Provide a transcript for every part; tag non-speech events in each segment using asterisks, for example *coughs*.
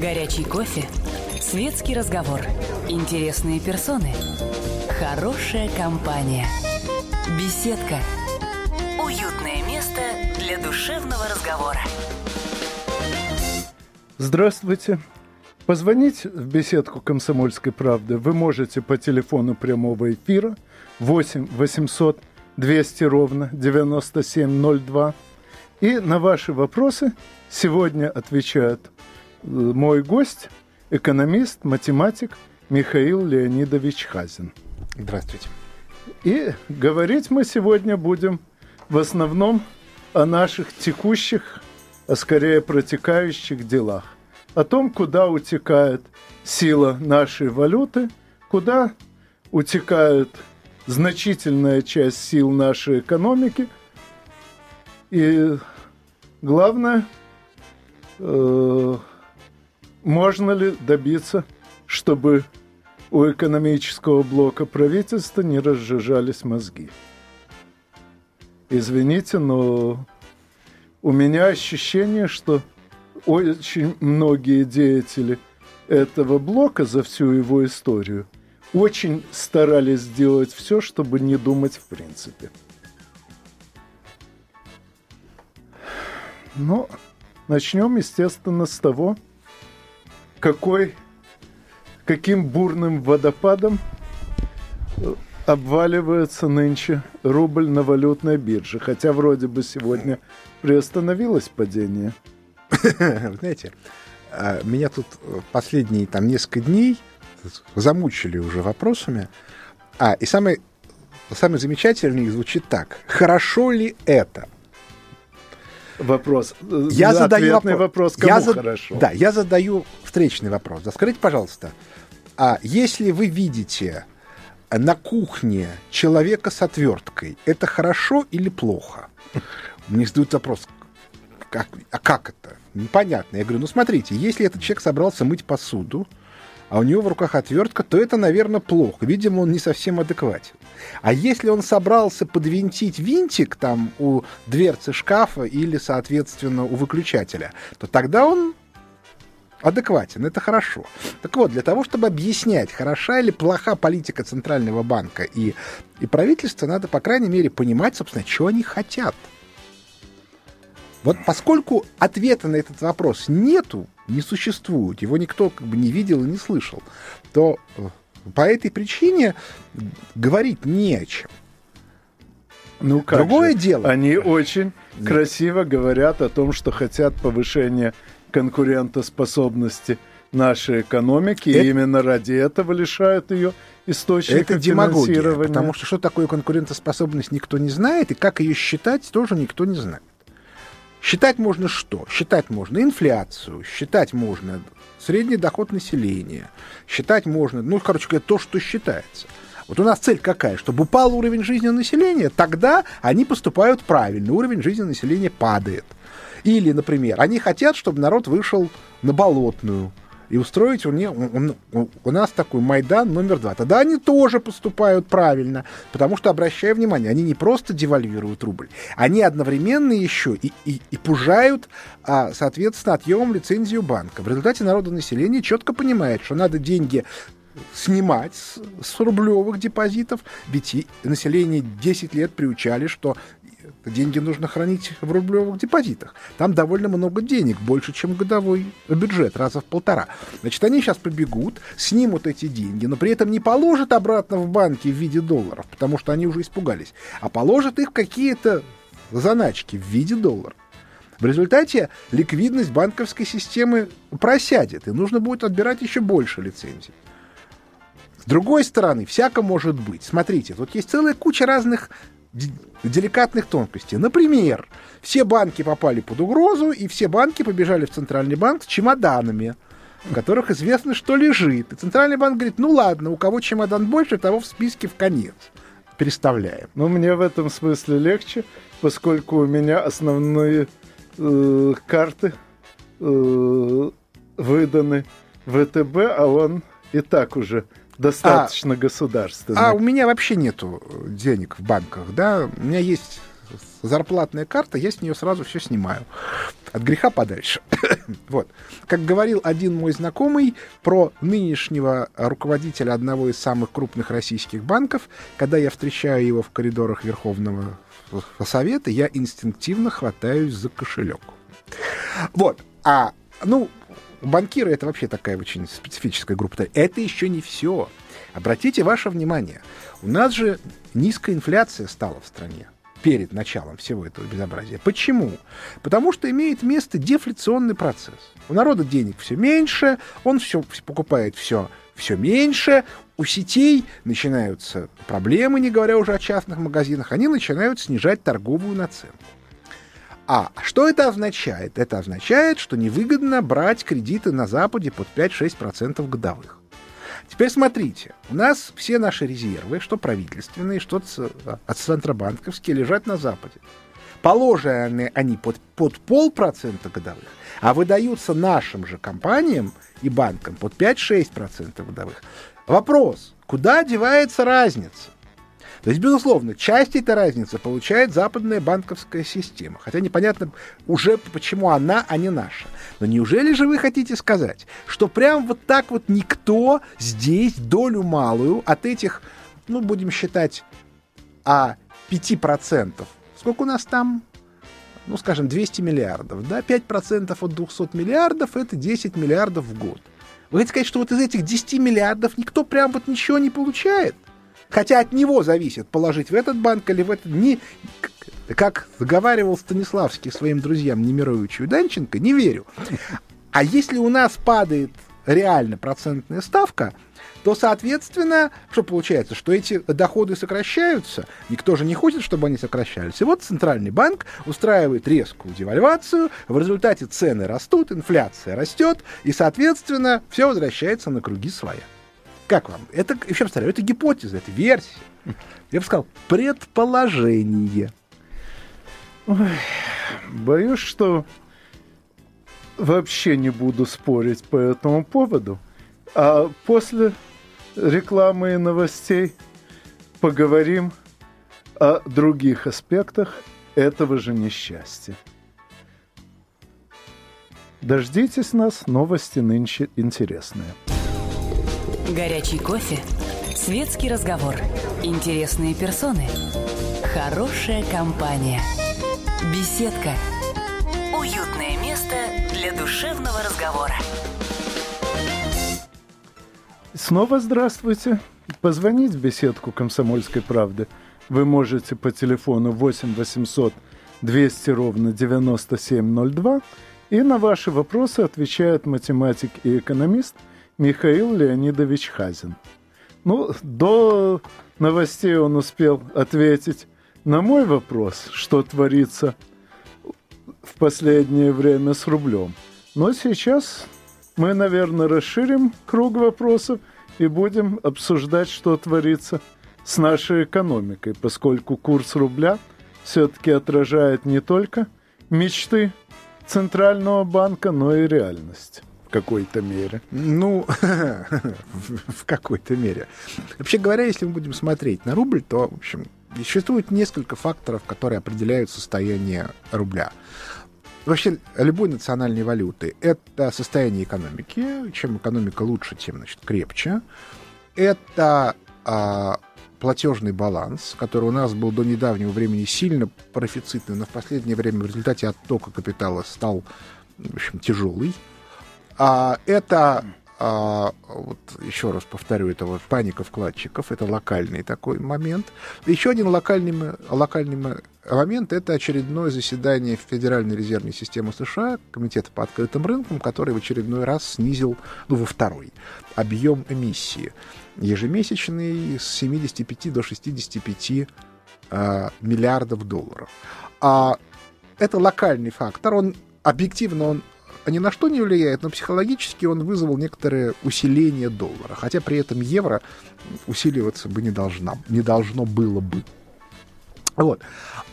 Горячий кофе, светский разговор, интересные персоны, хорошая компания, беседка, уютное место для душевного разговора. Здравствуйте. Позвонить в беседку «Комсомольской правды» вы можете по телефону прямого эфира 8 800 200 ровно 9702. И на ваши вопросы сегодня отвечает э, мой гость, экономист, математик Михаил Леонидович Хазин. Здравствуйте. И говорить мы сегодня будем в основном о наших текущих, а скорее протекающих делах. О том, куда утекает сила нашей валюты, куда утекает значительная часть сил нашей экономики. И главное, э, можно ли добиться, чтобы у экономического блока правительства не разжижались мозги. Извините, но у меня ощущение, что очень многие деятели этого блока за всю его историю – очень старались сделать все, чтобы не думать в принципе. Но начнем, естественно, с того, какой, каким бурным водопадом э, обваливается нынче рубль на валютной бирже. Хотя вроде бы сегодня приостановилось падение. Знаете, а, меня тут последние там несколько дней – замучили уже вопросами. А, и самый, самый замечательный звучит так. Хорошо ли это? Вопрос. Я задаю вопрос. вопрос кому я хорошо? Да, я задаю встречный вопрос. Да, скажите, пожалуйста, а если вы видите на кухне человека с отверткой, это хорошо или плохо? Мне задают вопрос, как, а как это? Непонятно. Я говорю, ну смотрите, если этот человек собрался мыть посуду, а у него в руках отвертка, то это, наверное, плохо. Видимо, он не совсем адекватен. А если он собрался подвинтить винтик там у дверцы шкафа или, соответственно, у выключателя, то тогда он адекватен, это хорошо. Так вот, для того, чтобы объяснять, хороша или плоха политика Центрального банка и, и правительства, надо, по крайней мере, понимать, собственно, что они хотят. Вот поскольку ответа на этот вопрос нету, не существует, его никто как бы не видел и не слышал, то э, по этой причине говорить не о чем. Ну, как Другое же? дело. Они очень Нет. красиво говорят о том, что хотят повышения конкурентоспособности нашей экономики, это... и именно ради этого лишают ее источника Это демагогия, потому что что такое конкурентоспособность никто не знает, и как ее считать тоже никто не знает. Считать можно что? Считать можно инфляцию, считать можно средний доход населения, считать можно, ну, короче говоря, то, что считается. Вот у нас цель какая? Чтобы упал уровень жизни населения, тогда они поступают правильно, уровень жизни населения падает. Или, например, они хотят, чтобы народ вышел на болотную, и устроить у, не, у, у, у нас такой Майдан номер два. Тогда они тоже поступают правильно, потому что, обращая внимание, они не просто девальвируют рубль, они одновременно еще и, и, и пужают, а, соответственно, отъемом лицензию банка. В результате народонаселение четко понимает, что надо деньги снимать с, с рублевых депозитов, ведь население 10 лет приучали, что деньги нужно хранить в рублевых депозитах. Там довольно много денег, больше, чем годовой бюджет, раза в полтора. Значит, они сейчас побегут, снимут эти деньги, но при этом не положат обратно в банки в виде долларов, потому что они уже испугались, а положат их в какие-то заначки в виде долларов. В результате ликвидность банковской системы просядет, и нужно будет отбирать еще больше лицензий. С другой стороны, всяко может быть. Смотрите, тут есть целая куча разных деликатных тонкостей. Например, все банки попали под угрозу, и все банки побежали в Центральный банк с чемоданами, в которых известно, что лежит. И Центральный банк говорит, ну ладно, у кого чемодан больше, того в списке в конец. Переставляем. Ну, мне в этом смысле легче, поскольку у меня основные э, карты э, выданы ВТБ, а он и так уже достаточно а, государственный. А у меня вообще нету денег в банках, да? У меня есть зарплатная карта, я с нее сразу все снимаю. От греха подальше. *coughs* вот. Как говорил один мой знакомый про нынешнего руководителя одного из самых крупных российских банков, когда я встречаю его в коридорах Верховного Совета, я инстинктивно хватаюсь за кошелек. Вот. А, ну, банкиры это вообще такая очень специфическая группа. Это еще не все. Обратите ваше внимание, у нас же низкая инфляция стала в стране перед началом всего этого безобразия. Почему? Потому что имеет место дефляционный процесс. У народа денег все меньше, он все покупает все, все меньше, у сетей начинаются проблемы, не говоря уже о частных магазинах, они начинают снижать торговую наценку. А что это означает? Это означает, что невыгодно брать кредиты на Западе под 5-6% годовых. Теперь смотрите, у нас все наши резервы, что правительственные, что от центробанковские, лежат на Западе. Положены они под, под полпроцента годовых, а выдаются нашим же компаниям и банкам под 5-6% годовых. Вопрос, куда девается разница? То есть, безусловно, часть этой разницы получает западная банковская система. Хотя непонятно уже, почему она, а не наша. Но неужели же вы хотите сказать, что прям вот так вот никто здесь долю малую от этих, ну, будем считать, а 5%, сколько у нас там? Ну, скажем, 200 миллиардов, да, 5% от 200 миллиардов — это 10 миллиардов в год. Вы хотите сказать, что вот из этих 10 миллиардов никто прям вот ничего не получает? Хотя от него зависит, положить в этот банк или в этот... Не, как заговаривал Станиславский своим друзьям Немировичу и Данченко, не верю. А если у нас падает реально процентная ставка, то, соответственно, что получается? Что эти доходы сокращаются, никто же не хочет, чтобы они сокращались. И вот Центральный банк устраивает резкую девальвацию, в результате цены растут, инфляция растет, и, соответственно, все возвращается на круги своя. Как вам? Это, еще повторяю, это гипотеза, это версия. Я бы сказал, предположение. Ой, боюсь, что вообще не буду спорить по этому поводу. А после рекламы и новостей поговорим о других аспектах этого же несчастья. Дождитесь нас, новости нынче интересные. Горячий кофе, светский разговор, интересные персоны, хорошая компания, беседка, уютное место для душевного разговора. Снова здравствуйте. Позвонить в беседку «Комсомольской правды» вы можете по телефону 8 800 200 ровно 9702 и на ваши вопросы отвечает математик и экономист – Михаил Леонидович Хазин. Ну, до новостей он успел ответить на мой вопрос, что творится в последнее время с рублем. Но сейчас мы, наверное, расширим круг вопросов и будем обсуждать, что творится с нашей экономикой, поскольку курс рубля все-таки отражает не только мечты Центрального банка, но и реальность какой-то мере. Ну, *laughs* в какой-то мере. Вообще говоря, если мы будем смотреть на рубль, то, в общем, существует несколько факторов, которые определяют состояние рубля. Вообще, любой национальной валюты – это состояние экономики. Чем экономика лучше, тем, значит, крепче. Это а, платежный баланс, который у нас был до недавнего времени сильно профицитный, но в последнее время в результате оттока капитала стал, в общем, тяжелый. А, это а, вот еще раз повторю, это вот паника вкладчиков, это локальный такой момент. Еще один локальный, локальный момент – это очередное заседание Федеральной резервной системы США, Комитета по открытым рынкам, который в очередной раз снизил, ну, во второй, объем эмиссии ежемесячный с 75 до 65 а, миллиардов долларов. А это локальный фактор, он объективно он ни на что не влияет, но психологически он вызвал некоторое усиление доллара, хотя при этом евро усиливаться бы не, должна, не должно было бы. Вот.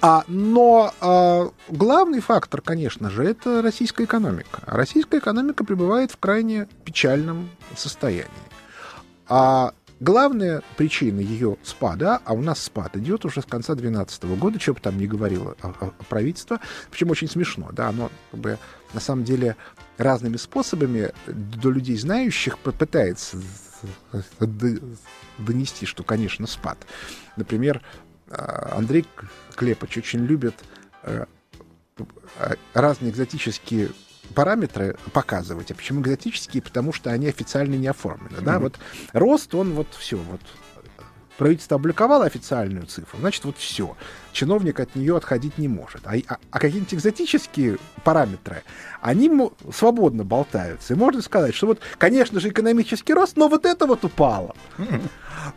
А, но а, главный фактор, конечно же, это российская экономика. Российская экономика пребывает в крайне печальном состоянии. А главная причина ее спада, а у нас спад идет уже с конца 2012 года, что бы там ни говорило о, о, о правительство, причем очень смешно, да, оно как бы на самом деле разными способами до людей знающих пытается донести, что, конечно, спад. Например, а, Андрей Клепач очень любит э, разные экзотические параметры показывать. А почему экзотические? Потому что они официально не оформлены. Mm-hmm. Да? Вот рост, он вот все, вот правительство опубликовало официальную цифру, значит, вот все. Чиновник от нее отходить не может. А, а, а какие-нибудь экзотические параметры, они свободно болтаются. И можно сказать, что вот, конечно же, экономический рост, но вот это вот упало.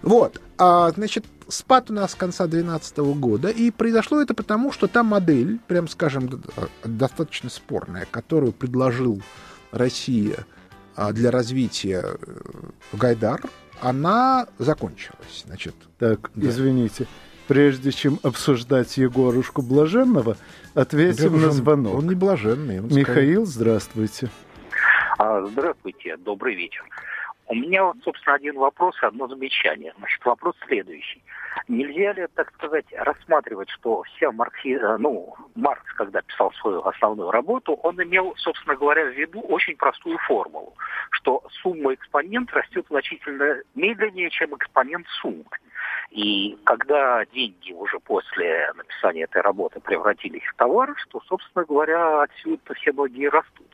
Вот. А, значит, спад у нас с конца 2012 года, и произошло это потому, что та модель, прям скажем, достаточно спорная, которую предложил Россия а, для развития э, Гайдар, она закончилась. Значит, так, да. извините. Прежде чем обсуждать Егорушку Блаженного, ответим на звонок. Он не блаженный. Он Михаил, здравствуйте. А, здравствуйте, добрый вечер. У меня, вот, собственно, один вопрос и одно замечание. Значит, вопрос следующий. Нельзя ли, так сказать, рассматривать, что вся маркси... Э, ну, Маркс, когда писал свою основную работу, он имел, собственно говоря, в виду очень простую формулу, что сумма экспонент растет значительно медленнее, чем экспонент суммы. И когда деньги уже после написания этой работы превратились в товар, что, собственно говоря, отсюда все многие растут.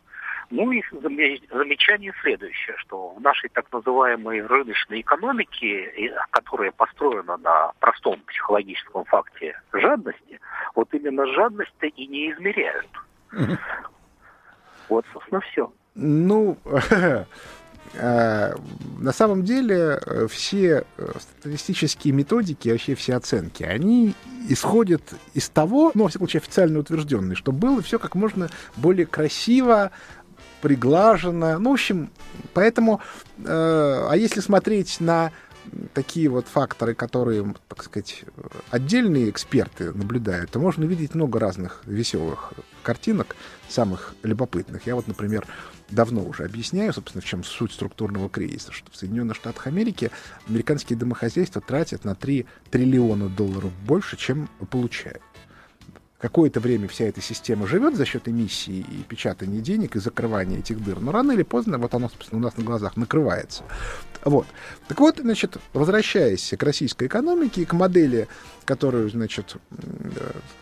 Ну и замечание следующее, что в нашей так называемой рыночной экономике, которая построена на простом психологическом факте жадности, вот именно жадность-то и не измеряют. Вот, собственно, все. Ну, *laughs* э, на самом деле все э, статистические методики, вообще все оценки, они исходят из того, ну, во всяком случае, официально утвержденные, что было все как можно более красиво, приглажено. Ну, в общем, поэтому, э, а если смотреть на такие вот факторы, которые, так сказать, отдельные эксперты наблюдают, то можно увидеть много разных веселых картинок, самых любопытных. Я вот, например, давно уже объясняю, собственно, в чем суть структурного кризиса, что в Соединенных Штатах Америки американские домохозяйства тратят на 3 триллиона долларов больше, чем получают какое-то время вся эта система живет за счет эмиссии и печатания денег и закрывания этих дыр, но рано или поздно вот оно, собственно, у нас на глазах накрывается. Вот. Так вот, значит, возвращаясь к российской экономике и к модели, которую, значит,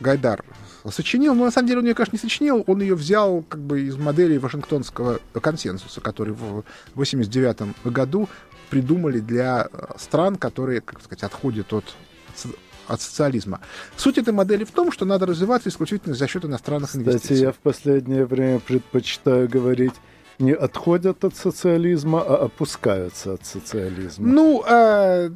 Гайдар сочинил, но на самом деле он ее, конечно, не сочинил, он ее взял как бы из модели Вашингтонского консенсуса, который в 1989 году придумали для стран, которые, как сказать, отходят от от социализма. Суть этой модели в том, что надо развиваться исключительно за счет иностранных Кстати, инвестиций. Кстати, я в последнее время предпочитаю говорить не отходят от социализма, а опускаются от социализма. Ну, э,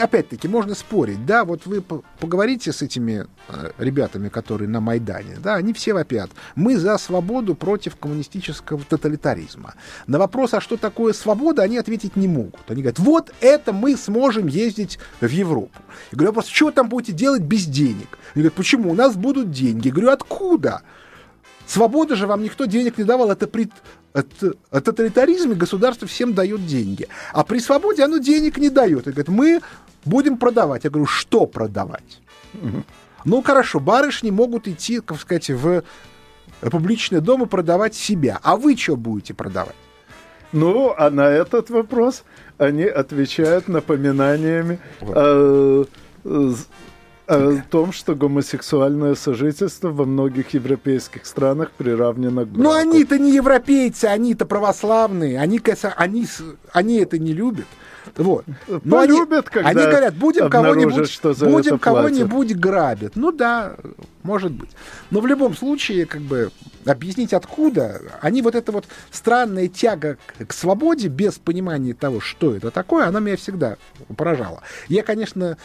опять-таки, можно спорить, да, вот вы поговорите с этими э, ребятами, которые на Майдане, да, они все вопят, мы за свободу против коммунистического тоталитаризма. На вопрос, а что такое свобода, они ответить не могут. Они говорят, вот это мы сможем ездить в Европу. Я говорю, а просто что вы там будете делать без денег? Они говорят, почему? У нас будут деньги. Я говорю, откуда? Свобода же вам никто денег не давал, это при тоталитаризме государство всем дает деньги. А при свободе оно денег не дает. И говорит, мы будем продавать. Я говорю, что продавать? Угу. Ну, хорошо, барышни могут идти, как сказать, в публичный дом и продавать себя. А вы что будете продавать? Ну, а на этот вопрос они отвечают напоминаниями. Вот. Э, о том, что гомосексуальное сожительство во многих европейских странах приравнено к браку. Ну, они-то не европейцы, они-то православные, они, они, они это не любят. Вот. Но Полюбят, они, они говорят, будем кого-нибудь будем кого-нибудь грабить. Ну да, может быть. Но в любом случае, как бы объяснить откуда, они вот эта вот странная тяга к свободе без понимания того, что это такое, она меня всегда поражала. Я, конечно,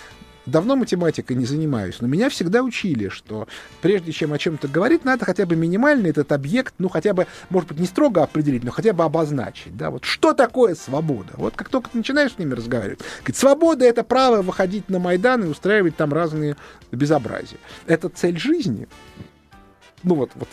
давно математикой не занимаюсь, но меня всегда учили, что прежде чем о чем-то говорить, надо хотя бы минимально этот объект, ну, хотя бы, может быть, не строго определить, но хотя бы обозначить, да, вот что такое свобода? Вот как только ты начинаешь с ними разговаривать, говорит, свобода — это право выходить на Майдан и устраивать там разные безобразия. Это цель жизни? Ну, вот, вот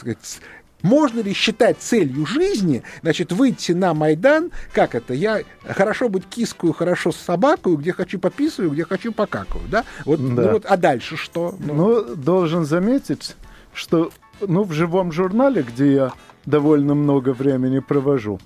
Можно ли считать целью жизни, значит, выйти на Майдан, как это, я хорошо быть кискую, хорошо с собакой, где хочу пописываю, где хочу покакаю, да? Вот, Да. Ну, вот, а дальше что? Ну, Ну, должен заметить, что ну, в живом журнале, где я довольно много времени провожу,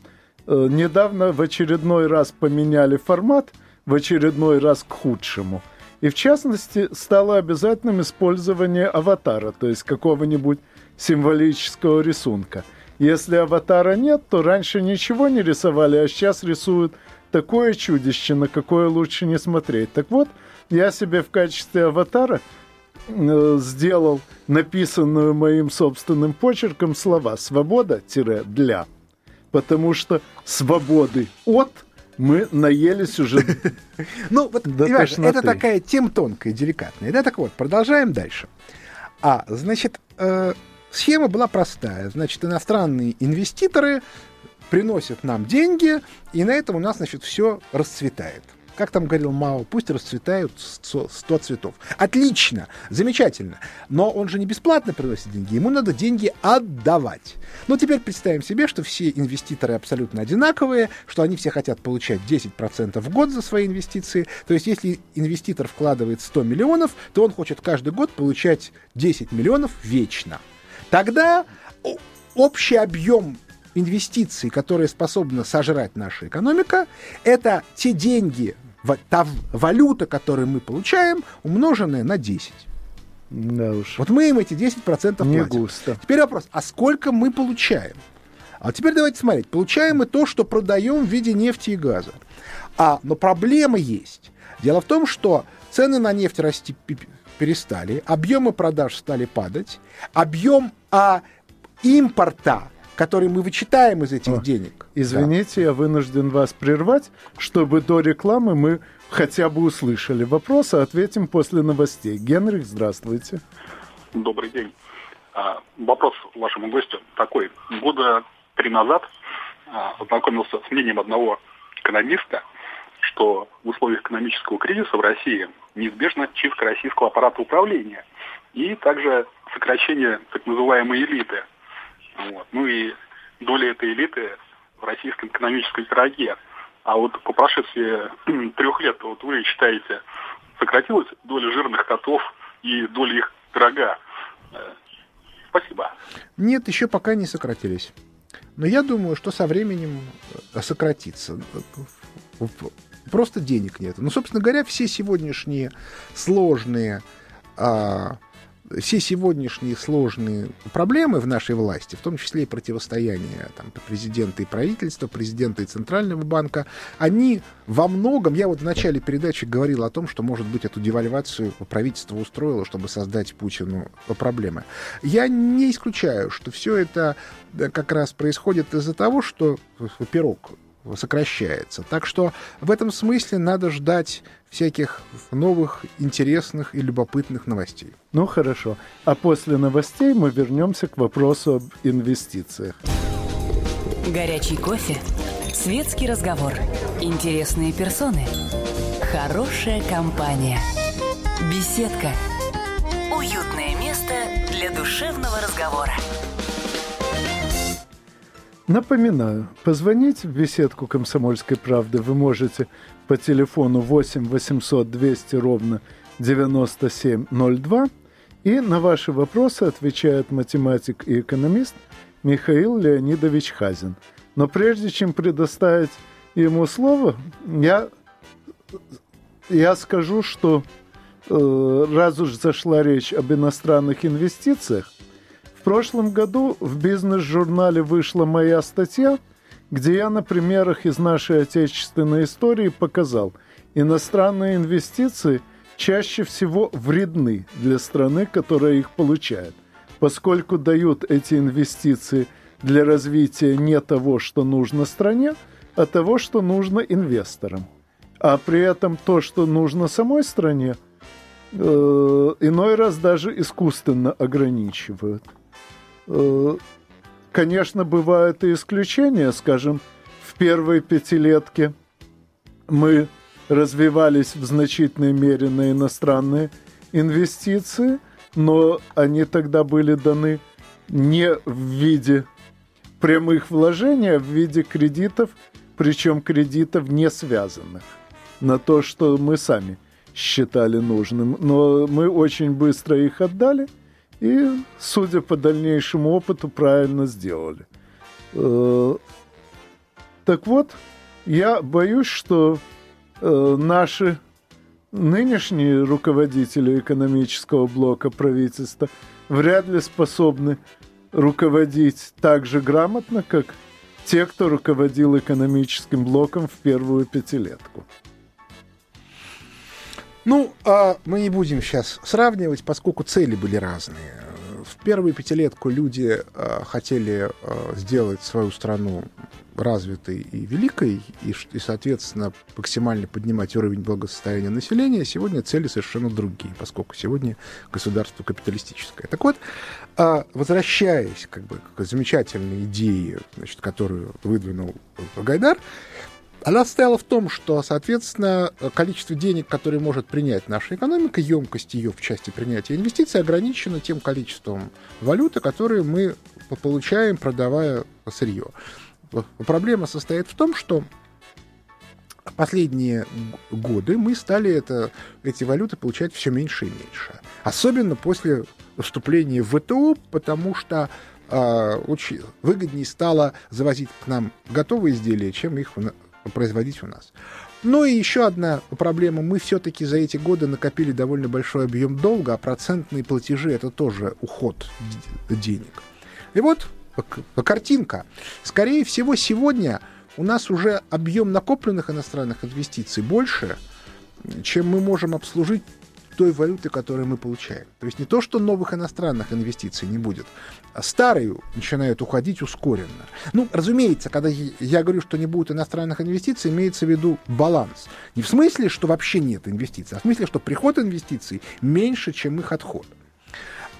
э, недавно в очередной раз поменяли формат, в очередной раз к худшему. И в частности, стало обязательным использование аватара, то есть какого-нибудь символического рисунка. Если аватара нет, то раньше ничего не рисовали, а сейчас рисуют такое чудище, на какое лучше не смотреть. Так вот, я себе в качестве аватара э, сделал написанную моим собственным почерком слова «свобода-для». Потому что свободы от мы наелись уже. *laughs* Ну, вот, тошноты. это такая тема тонкая, деликатная. Да, так вот, продолжаем дальше. А, значит, э, схема была простая. Значит, иностранные инвеститоры приносят нам деньги, и на этом у нас, значит, все расцветает. Как там говорил Мао, пусть расцветают 100, 100 цветов. Отлично, замечательно. Но он же не бесплатно приносит деньги, ему надо деньги отдавать. Ну, теперь представим себе, что все инвеститоры абсолютно одинаковые, что они все хотят получать 10% в год за свои инвестиции. То есть, если инвеститор вкладывает 100 миллионов, то он хочет каждый год получать 10 миллионов вечно. Тогда общий объем инвестиций, которые способна сожрать наша экономика, это те деньги, та валюта, которую мы получаем, умноженная на 10. Да уж, Вот мы им эти 10% не платим. густо. Теперь вопрос, а сколько мы получаем? А теперь давайте смотреть. Получаем мы то, что продаем в виде нефти и газа. А, но проблема есть. Дело в том, что цены на нефть расти перестали, объемы продаж стали падать, объем а, импорта, который мы вычитаем из этих О, денег. Извините, я вынужден вас прервать, чтобы до рекламы мы хотя бы услышали вопросы, ответим после новостей. Генрих, здравствуйте. Добрый день. А, Вопрос вашему гостю такой. Года три назад а, ознакомился с мнением одного экономиста, что в условиях экономического кризиса в России неизбежна чистка российского аппарата управления и также сокращение так называемой элиты. Вот. Ну и доля этой элиты в российском экономическом пироге. А вот по прошествии *clears throat* трех лет, вот вы считаете, сократилась доля жирных котов и доля их пирога? Э, Спасибо. Нет, еще пока не сократились. Но я думаю, что со временем э, сократится. Просто денег нет. Ну, собственно говоря, все сегодняшние сложные а, все сегодняшние сложные проблемы в нашей власти, в том числе и противостояние там, президента и правительства, президента и Центрального банка, они во многом, я вот в начале передачи говорил о том, что, может быть, эту девальвацию правительство устроило, чтобы создать Путину проблемы. Я не исключаю, что все это э, как раз происходит из-за того, что пирог сокращается. Так что в этом смысле надо ждать всяких новых, интересных и любопытных новостей. Ну хорошо. А после новостей мы вернемся к вопросу об инвестициях. Горячий кофе, светский разговор, интересные персоны, хорошая компания, беседка, уютное место для душевного разговора. Напоминаю, позвонить в беседку «Комсомольской правды» вы можете по телефону 8 800 200 ровно 9702. И на ваши вопросы отвечает математик и экономист Михаил Леонидович Хазин. Но прежде чем предоставить ему слово, я, я скажу, что э, раз уж зашла речь об иностранных инвестициях, прошлом году в бизнес-журнале вышла моя статья, где я на примерах из нашей отечественной истории показал, иностранные инвестиции чаще всего вредны для страны, которая их получает, поскольку дают эти инвестиции для развития не того, что нужно стране, а того, что нужно инвесторам. А при этом то, что нужно самой стране, э, иной раз даже искусственно ограничивают. Э, Конечно, бывают и исключения. Скажем, в первой пятилетке мы развивались в значительной мере на иностранные инвестиции, но они тогда были даны не в виде прямых вложений, а в виде кредитов, причем кредитов не связанных на то, что мы сами считали нужным. Но мы очень быстро их отдали и, судя по дальнейшему опыту, правильно сделали. Э, так вот, я боюсь, что э, наши нынешние руководители экономического блока правительства вряд ли способны руководить так же грамотно, как те, кто руководил экономическим блоком в первую пятилетку. Ну, а мы не будем сейчас сравнивать, поскольку цели были разные. В первую пятилетку люди э, хотели э, сделать свою страну развитой и великой, и, и, соответственно, максимально поднимать уровень благосостояния населения, сегодня цели совершенно другие, поскольку сегодня государство капиталистическое. Так вот, э, возвращаясь как бы, к замечательной идее, значит, которую выдвинул Гайдар, она стояла в том, что, соответственно, количество денег, которые может принять наша экономика, емкость ее в части принятия инвестиций ограничена тем количеством валюты, которые мы получаем, продавая сырье. Проблема состоит в том, что последние годы мы стали это, эти валюты получать все меньше и меньше. Особенно после вступления в ВТО, потому что э, очень выгоднее стало завозить к нам готовые изделия, чем их производить у нас. Ну и еще одна проблема. Мы все-таки за эти годы накопили довольно большой объем долга, а процентные платежи — это тоже уход денег. И вот картинка. Скорее всего, сегодня у нас уже объем накопленных иностранных инвестиций больше, чем мы можем обслужить той валюты, которую мы получаем. То есть не то, что новых иностранных инвестиций не будет, а старые начинают уходить ускоренно. Ну, разумеется, когда я говорю, что не будет иностранных инвестиций, имеется в виду баланс. Не в смысле, что вообще нет инвестиций, а в смысле, что приход инвестиций меньше, чем их отход.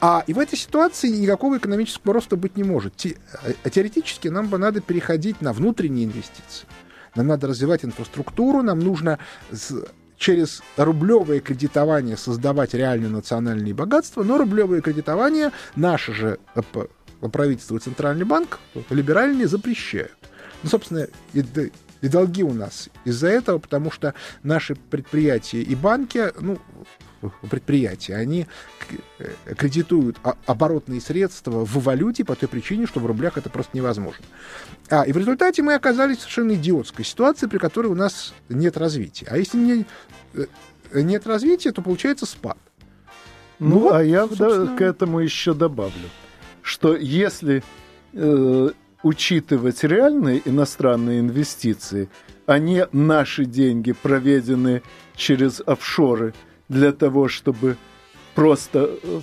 А и в этой ситуации никакого экономического роста быть не может. Те, э, теоретически нам бы надо переходить на внутренние инвестиции. Нам надо развивать инфраструктуру, нам нужно через рублевое кредитование создавать реальное национальное богатство, но рублевое кредитование наше же э, правительство и Центральный банк либеральные запрещают. Ну, собственно, и, и долги у нас из-за этого, потому что наши предприятия и банки, ну, предприятия, они э, кредитуют оборотные средства в валюте по той причине, что в рублях это просто невозможно. А, и в результате мы оказались в совершенно идиотской ситуации, при которой у нас нет развития. А если не, э, нет развития, то получается спад. Ну, ну вот, а я собственно... к этому еще добавлю, что если э, учитывать реальные иностранные инвестиции, а не наши деньги, проведенные через офшоры – для того, чтобы просто э,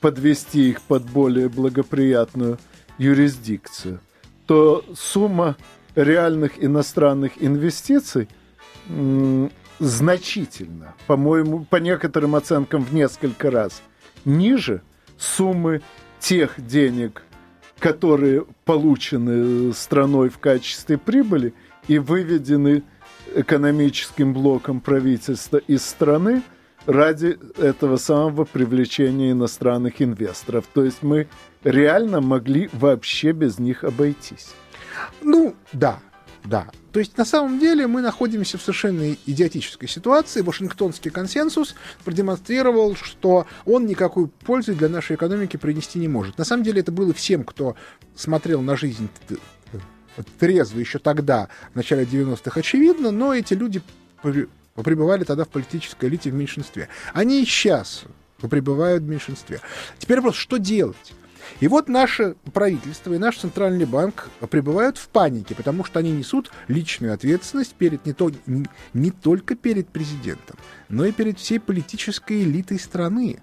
подвести их под более благоприятную юрисдикцию, то сумма реальных иностранных инвестиций значительно, по-моему, по некоторым оценкам в несколько раз ниже суммы тех денег, которые получены страной в качестве прибыли и выведены экономическим блоком правительства из страны – ради этого самого привлечения иностранных инвесторов. То есть мы реально могли вообще без них обойтись. Ну, да, да. То есть на самом деле мы находимся в совершенно идиотической ситуации. Вашингтонский консенсус продемонстрировал, что он никакой пользы для нашей экономики принести не может. На самом деле это было всем, кто смотрел на жизнь трезво еще тогда, в начале 90-х, очевидно, но эти люди пребывали тогда в политической элите в меньшинстве. Они и сейчас пребывают в меньшинстве. Теперь вопрос, что делать? И вот наше правительство и наш центральный банк пребывают в панике, потому что они несут личную ответственность перед не, то, не, не только перед президентом, но и перед всей политической элитой страны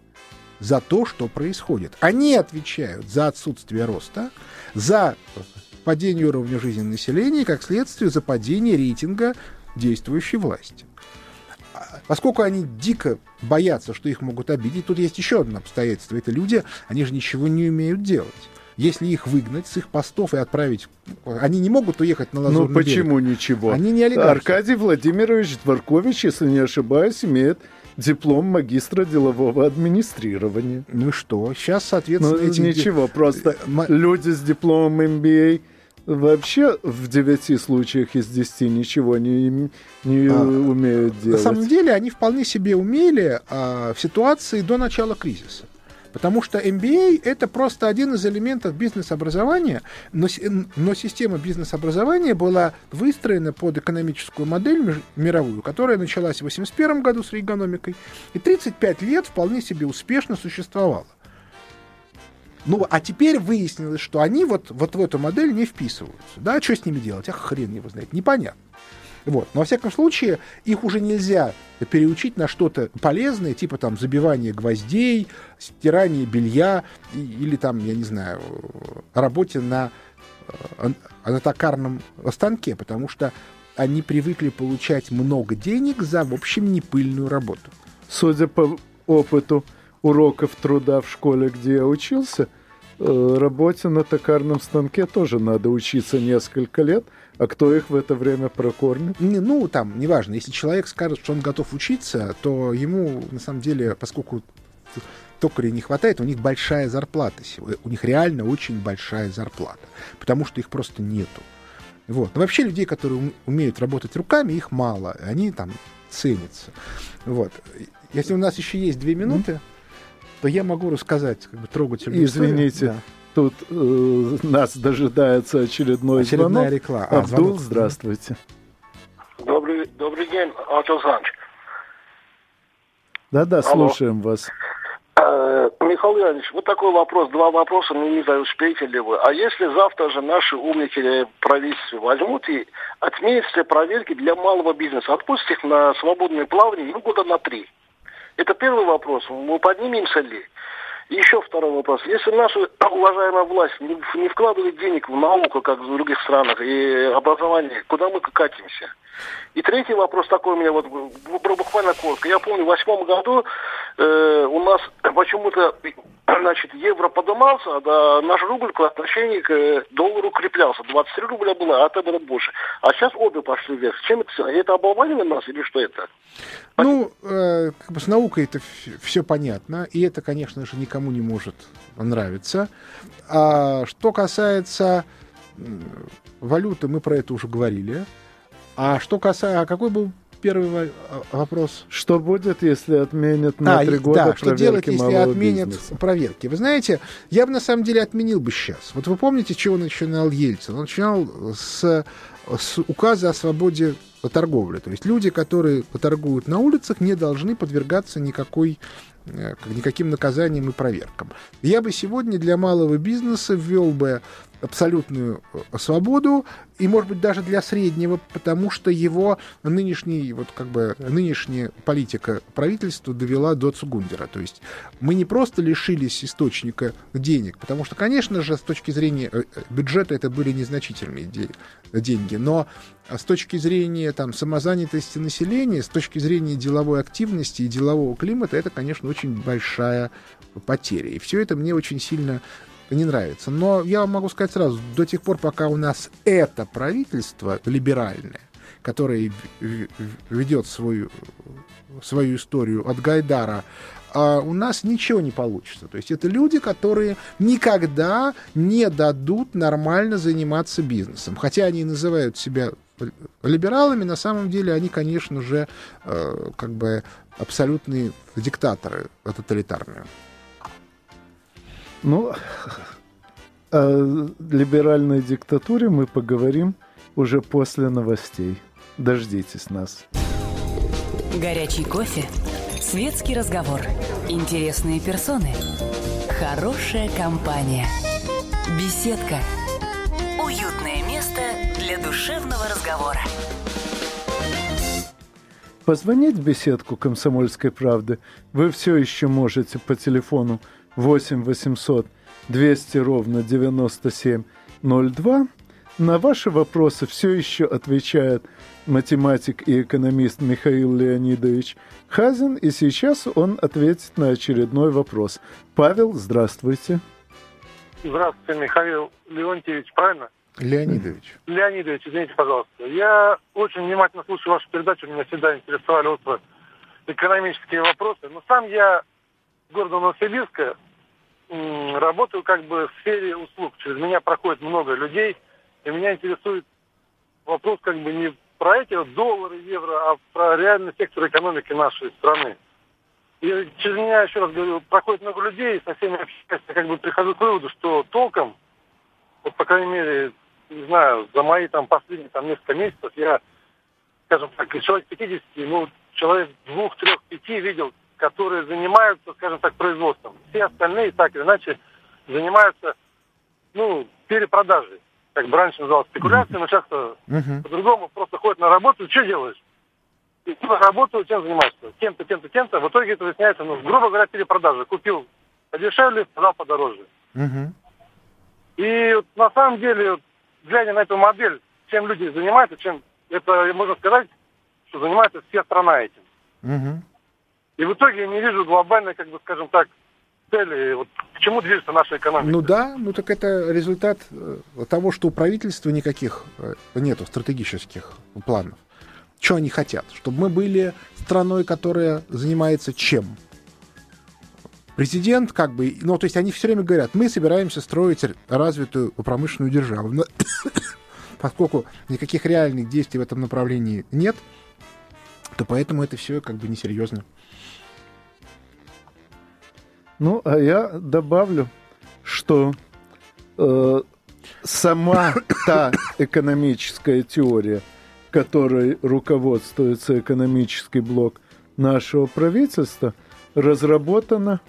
за то, что происходит. Они отвечают за отсутствие роста, за падение уровня жизни населения и, как следствие, за падение рейтинга действующей власти поскольку они дико боятся, что их могут обидеть, тут есть еще одно обстоятельство. Это люди, они же ничего не умеют делать. Если их выгнать с их постов и отправить... Они не могут уехать на Лазурный Ну, почему берег. ничего? Они не олигархи. Аркадий Владимирович Дворкович, если не ошибаюсь, имеет диплом магистра делового администрирования. Ну и что? Сейчас, соответственно, ну, эти... Ничего, просто люди с дипломом MBA вообще в девяти случаях из десяти ничего не, не а, умеют делать. На самом деле они вполне себе умели а, в ситуации до начала кризиса. Потому что MBA — это просто один из элементов бизнес-образования, но, но система бизнес-образования была выстроена под экономическую модель мировую, которая началась в 1981 году с экономикой, и 35 лет вполне себе успешно существовала. Ну, а теперь выяснилось, что они вот, вот в эту модель не вписываются. Да, что с ними делать? Ах, хрен его знает. Непонятно. Вот. Но, во всяком случае, их уже нельзя переучить на что-то полезное, типа там забивание гвоздей, стирание белья или там, я не знаю, работе на, э, на токарном станке, потому что они привыкли получать много денег за, в общем, непыльную работу. Судя по опыту уроков труда в школе, где я учился, э, работе на токарном станке тоже надо учиться несколько лет, а кто их в это время прокормит? Не, ну, там, неважно. Если человек скажет, что он готов учиться, то ему, на самом деле, поскольку токарей не хватает, у них большая зарплата. У них реально очень большая зарплата. Потому что их просто нету. Вот. Но вообще людей, которые умеют работать руками, их мало. Они там ценятся. Вот. Если у нас еще есть две минуты, mm-hmm то я могу рассказать как бы трогательную Извините, историю. тут э, нас дожидается очередной Очередная звонок. реклама. А, Абдул, звонок. здравствуйте. Добрый, добрый день, Антон Александрович. Да-да, слушаем вас. Э, Михаил Иванович, вот такой вопрос, два вопроса, ну не знаю, успеете ли вы. А если завтра же наши умники правительства возьмут и отменят все проверки для малого бизнеса, отпустят их на свободное плавание, ну, года на три – это первый вопрос. Мы поднимемся ли? еще второй вопрос. Если наша уважаемая власть не, вкладывает денег в науку, как в других странах, и образование, куда мы катимся? И третий вопрос такой у меня, вот буквально коротко. Я помню, в восьмом году э, у нас *clears throat* почему-то *clears throat* значит, евро поднимался, а наш рубль по отношению к э, доллару укреплялся. 23 рубля было, а это было больше. А сейчас обе пошли вверх. Чем это? Это оболванивание нас или что это? Ну, э, как бы с наукой это все понятно, и это, конечно же, никому не может нравиться. А что касается валюты, мы про это уже говорили. А что касается... А какой был первый вопрос? Что будет, если отменят на а, три года Да, что делать, если отменят бизнеса? проверки? Вы знаете, я бы на самом деле отменил бы сейчас. Вот вы помните, чего начинал Ельцин? Он начинал с, с указа о свободе торговли. То есть люди, которые торгуют на улицах, не должны подвергаться никакой Э, никаким наказаниям и проверкам. Я бы сегодня для малого бизнеса ввел бы абсолютную э, свободу и, может быть, даже для среднего, потому что его нынешний, вот как бы нынешняя политика правительства довела до Цугундера. То есть мы не просто лишились источника денег, потому что, конечно же, с точки зрения э, бюджета это были незначительные деньги, но с точки зрения там, самозанятости населения, с точки зрения деловой активности и делового климата, это, конечно, очень большая потеря. И все это мне очень сильно не нравится. Но я могу сказать сразу, до тех пор, пока у нас это правительство либеральное, которое ведет свою, свою историю от Гайдара, а у нас ничего не получится. То есть это люди, которые никогда не дадут нормально заниматься бизнесом. Хотя они называют себя либералами, на самом деле они, конечно же, э, как бы абсолютные диктаторы тоталитарные. Ну, о либеральной диктатуре мы поговорим уже после новостей. Дождитесь нас. Горячий кофе, светский разговор, интересные персоны, хорошая компания, беседка, уютное место для душевного разговора. Позвонить в беседку «Комсомольской правды» вы все еще можете по телефону 8 800 200 ровно 9702. На ваши вопросы все еще отвечает математик и экономист Михаил Леонидович Хазин, и сейчас он ответит на очередной вопрос. Павел, здравствуйте. Здравствуйте, Михаил Леонтьевич, правильно? Леонидович. Леонидович, извините, пожалуйста. Я очень внимательно слушаю вашу передачу, меня всегда интересовали отзывы экономические вопросы. Но сам я города Новосибирска работаю как бы в сфере услуг. Через меня проходит много людей, и меня интересует вопрос как бы не про эти вот доллары, евро, а про реальный сектор экономики нашей страны. И через меня, еще раз говорю, проходит много людей, со всеми общаюсь, как бы прихожу к выводу, что толком, вот, по крайней мере, не знаю, за мои там последние там несколько месяцев я, скажем так, человек 50, ну, человек двух, трех, пяти видел, которые занимаются, скажем так, производством. Все остальные, так или иначе, занимаются, ну, перепродажей. Как бы раньше называлось спекуляцией, но сейчас uh-huh. по-другому просто ходят на работу, что делаешь? И на работу чем занимаешься? Тем-то, тем-то, тем-то. В итоге это выясняется, ну, грубо говоря, перепродажа. Купил подешевле, продал подороже. Uh-huh. И вот, на самом деле, вот, глядя на эту модель, чем люди занимаются, чем это, можно сказать, что занимается вся страна этим. Угу. И в итоге я не вижу глобальной, как бы, скажем так, цели, вот, к чему движется наша экономика. Ну да, ну так это результат э, того, что у правительства никаких э, нету стратегических планов. Что они хотят? Чтобы мы были страной, которая занимается чем? Президент, как бы, ну, то есть они все время говорят, мы собираемся строить развитую промышленную державу. Но *coughs* поскольку никаких реальных действий в этом направлении нет, то поэтому это все как бы несерьезно. Ну, а я добавлю, что э, сама та экономическая теория, которой руководствуется экономический блок нашего правительства, разработана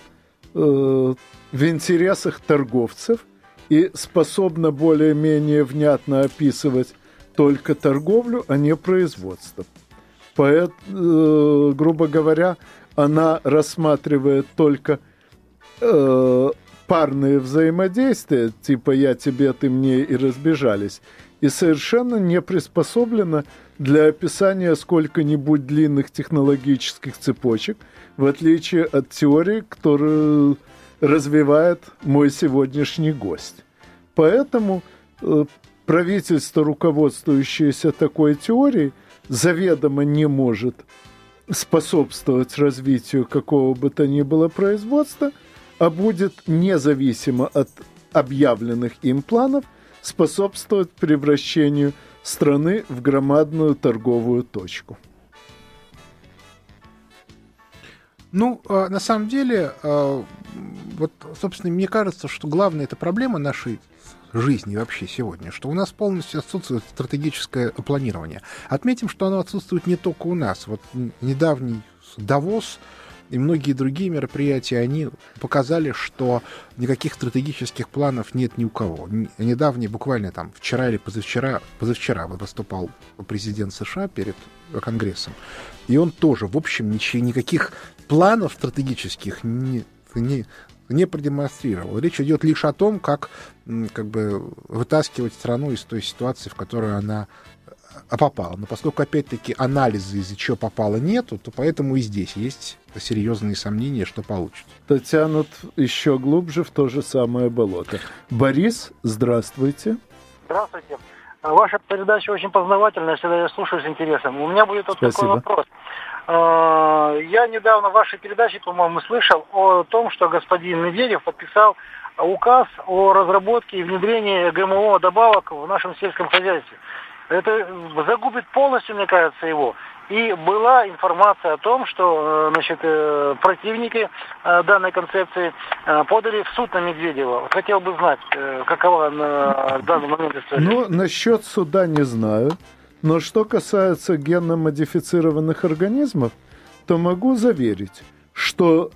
э, в интересах торговцев и способна более-менее внятно описывать только торговлю, а не производство. Поэт, э, грубо говоря, она рассматривает только э, парные взаимодействия, типа я тебе, ты мне и разбежались, и совершенно не приспособлена для описания сколько-нибудь длинных технологических цепочек, в отличие от теории, которую развивает мой сегодняшний гость. Поэтому э, правительство, руководствующееся такой теорией, заведомо не может способствовать развитию какого бы то ни было производства, будет независимо от объявленных им планов способствовать превращению страны в громадную торговую точку. Ну, а, на самом деле, а, вот, собственно, мне кажется, что главная эта проблема нашей жизни вообще сегодня, что у нас полностью отсутствует стратегическое планирование. Отметим, что оно отсутствует не только у нас. Вот недавний Давос и многие другие мероприятия, они показали, что никаких стратегических планов нет ни у кого. Недавний, буквально там вчера или позавчера, позавчера выступал президент США перед Конгрессом, и он тоже, в общем, ничего, никаких планов стратегических не, не, не продемонстрировал. Речь идет лишь о том, как, как бы вытаскивать страну из той ситуации, в которую она а, попала. Но поскольку, опять-таки, анализа, из-за чего попала, нету, то поэтому и здесь есть серьезные сомнения, что получится. То тянут еще глубже в то же самое болото. Борис, здравствуйте. Здравствуйте. Ваша передача очень познавательная, всегда я слушаю с интересом. У меня будет вот Спасибо. такой вопрос. А, я недавно в вашей передаче, по-моему, слышал о том, что господин Медведев подписал указ о разработке и внедрении ГМО добавок в нашем сельском хозяйстве. Это загубит полностью, мне кажется, его. И была информация о том, что э, значит, э, противники э, данной концепции подали в суд на Медведева. Хотел бы знать, какова на данный момент история. Ну, насчет суда не знаю. Но что касается генно-модифицированных организмов, то могу заверить, что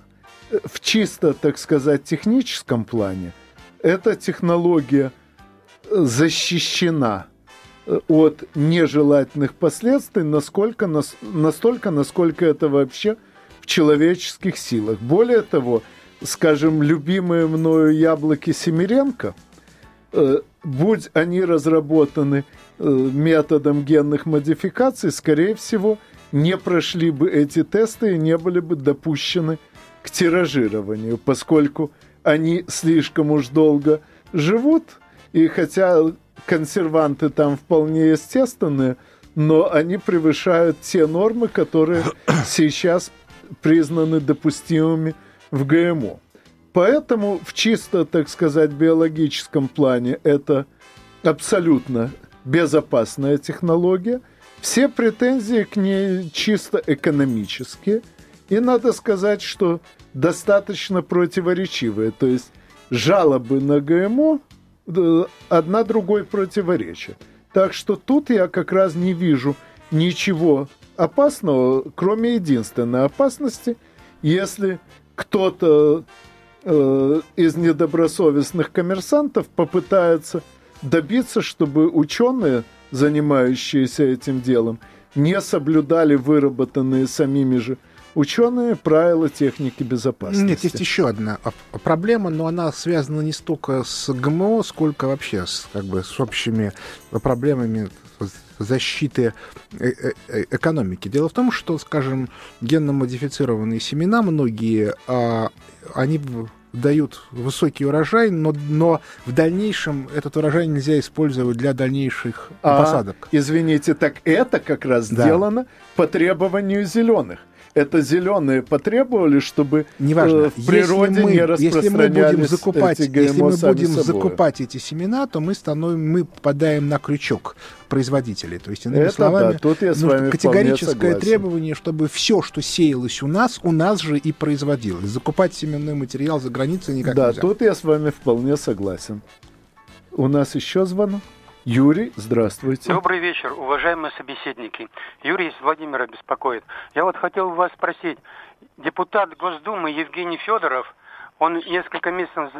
в чисто, так сказать, техническом плане эта технология защищена от нежелательных последствий, насколько, настолько, насколько это вообще в человеческих силах. Более того, скажем, любимые мною яблоки Семиренко, э, будь они разработаны э, методом генных модификаций, скорее всего, не прошли бы эти тесты и не были бы допущены к тиражированию, поскольку они слишком уж долго живут, и хотя консерванты там вполне естественные, но они превышают те нормы, которые *coughs* сейчас признаны допустимыми в ГМО. Поэтому в чисто, так сказать, биологическом плане это абсолютно безопасная технология. Все претензии к ней чисто экономические. И надо сказать, что достаточно противоречивые. То есть жалобы на ГМО одна другой противоречат. Так что тут я как раз не вижу ничего опасного, кроме единственной опасности, если кто-то э, из недобросовестных коммерсантов попытается добиться, чтобы ученые, занимающиеся этим делом, не соблюдали выработанные самими же ученые правила техники безопасности. Нет, есть еще одна проблема, но она связана не столько с ГМО, сколько вообще с, как бы, с общими проблемами защиты э, э, э, экономики. Дело в том, что, скажем, генно-модифицированные семена многие, а, они дают высокий урожай, но, но в дальнейшем этот урожай нельзя использовать для дальнейших а, посадок. Извините, так это как раз да. сделано по требованию зеленых это зеленые потребовали, чтобы Неважно. Э, в природе если мы, не если мы будем закупать, эти Если мы будем закупать эти семена, то мы, становим, мы попадаем на крючок производителей. То есть, иными это словами, да, тут я с вами категорическое требование, чтобы все, что сеялось у нас, у нас же и производилось. Закупать семенной материал за границей никак да, нельзя. Да, тут я с вами вполне согласен. У нас еще звонок? Юрий, здравствуйте. Добрый вечер, уважаемые собеседники. Юрий из Владимира беспокоит. Я вот хотел вас спросить. Депутат Госдумы Евгений Федоров – он несколько месяцев,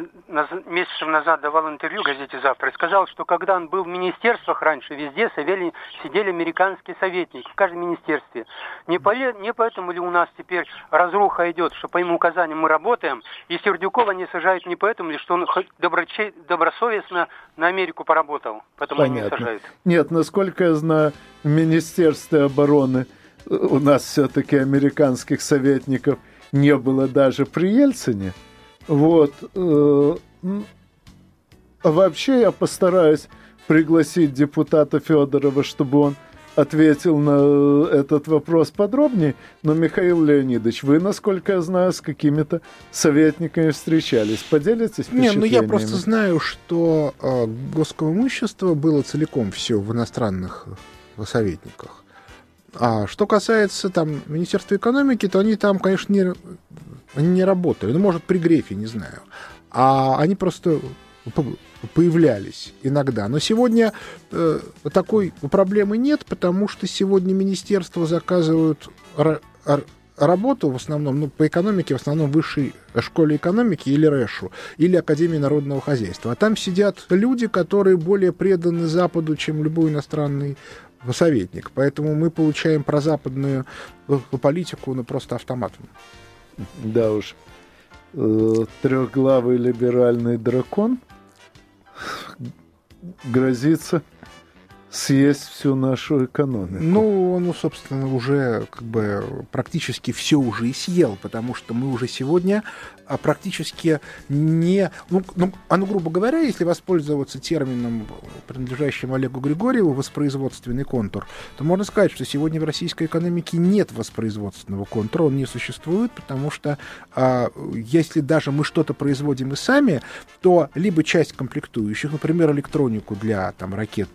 месяцев назад давал интервью газете «Завтра» и сказал, что когда он был в министерствах раньше, везде сидели, сидели американские советники, в каждом министерстве. Не, по, не поэтому ли у нас теперь разруха идет, что по ему указаниям мы работаем, и Сердюкова не сажают не поэтому ли, что он доброче, добросовестно на Америку поработал, поэтому Понятно. не сажают. Нет, насколько я знаю, в Министерстве обороны у нас все-таки американских советников не было даже при Ельцине – вот. Э, вообще я постараюсь пригласить депутата Федорова, чтобы он ответил на этот вопрос подробнее. Но, Михаил Леонидович, вы, насколько я знаю, с какими-то советниками встречались. Поделитесь Не, ну я просто знаю, что э, госское имущество было целиком все в иностранных советниках. А что касается там Министерства экономики, то они там, конечно, не, они не работали. Ну, может, при Грефе, не знаю. А они просто появлялись иногда. Но сегодня э, такой проблемы нет, потому что сегодня министерства заказывают работу в основном, ну, по экономике, в основном высшей школе экономики или РЭШу, или Академии народного хозяйства. А там сидят люди, которые более преданы Западу, чем любой иностранный советник. Поэтому мы получаем прозападную э, политику ну, просто автоматом. Да уж. Э, трехглавый либеральный дракон грозится съесть всю нашу экономику. Ну, он, собственно, уже как бы практически все уже и съел, потому что мы уже сегодня а, практически не... Ну, ну, а ну, грубо говоря, если воспользоваться термином, принадлежащим Олегу Григорьеву, воспроизводственный контур, то можно сказать, что сегодня в российской экономике нет воспроизводственного контура, он не существует, потому что а, если даже мы что-то производим и сами, то либо часть комплектующих, например, электронику для там, ракет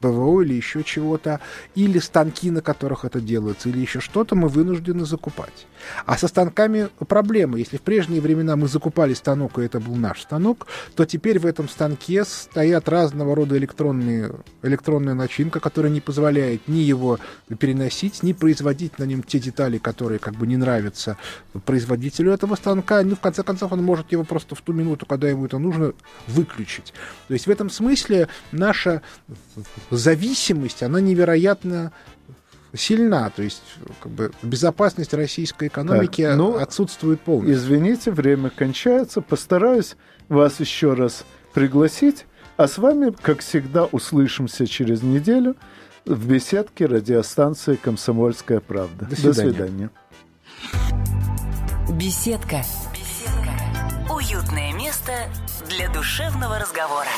ПВО или еще чего-то, или станки, на которых это делается, или еще что-то, мы вынуждены закупать. А со станками проблема. Если в прежние времена мы закупали станок, и это был наш станок, то теперь в этом станке стоят разного рода электронные, электронная начинка, которая не позволяет ни его переносить, ни производить на нем те детали, которые как бы не нравятся производителю этого станка. Ну, в конце концов, он может его просто в ту минуту, когда ему это нужно, выключить. То есть в этом смысле наша зависимость, она невероятно сильна, то есть как бы безопасность российской экономики так, ну, отсутствует полностью. Извините, время кончается, постараюсь вас еще раз пригласить, а с вами, как всегда, услышимся через неделю в беседке радиостанции «Комсомольская правда». До свидания. До свидания. Беседка. Беседка. Уютное место для душевного разговора.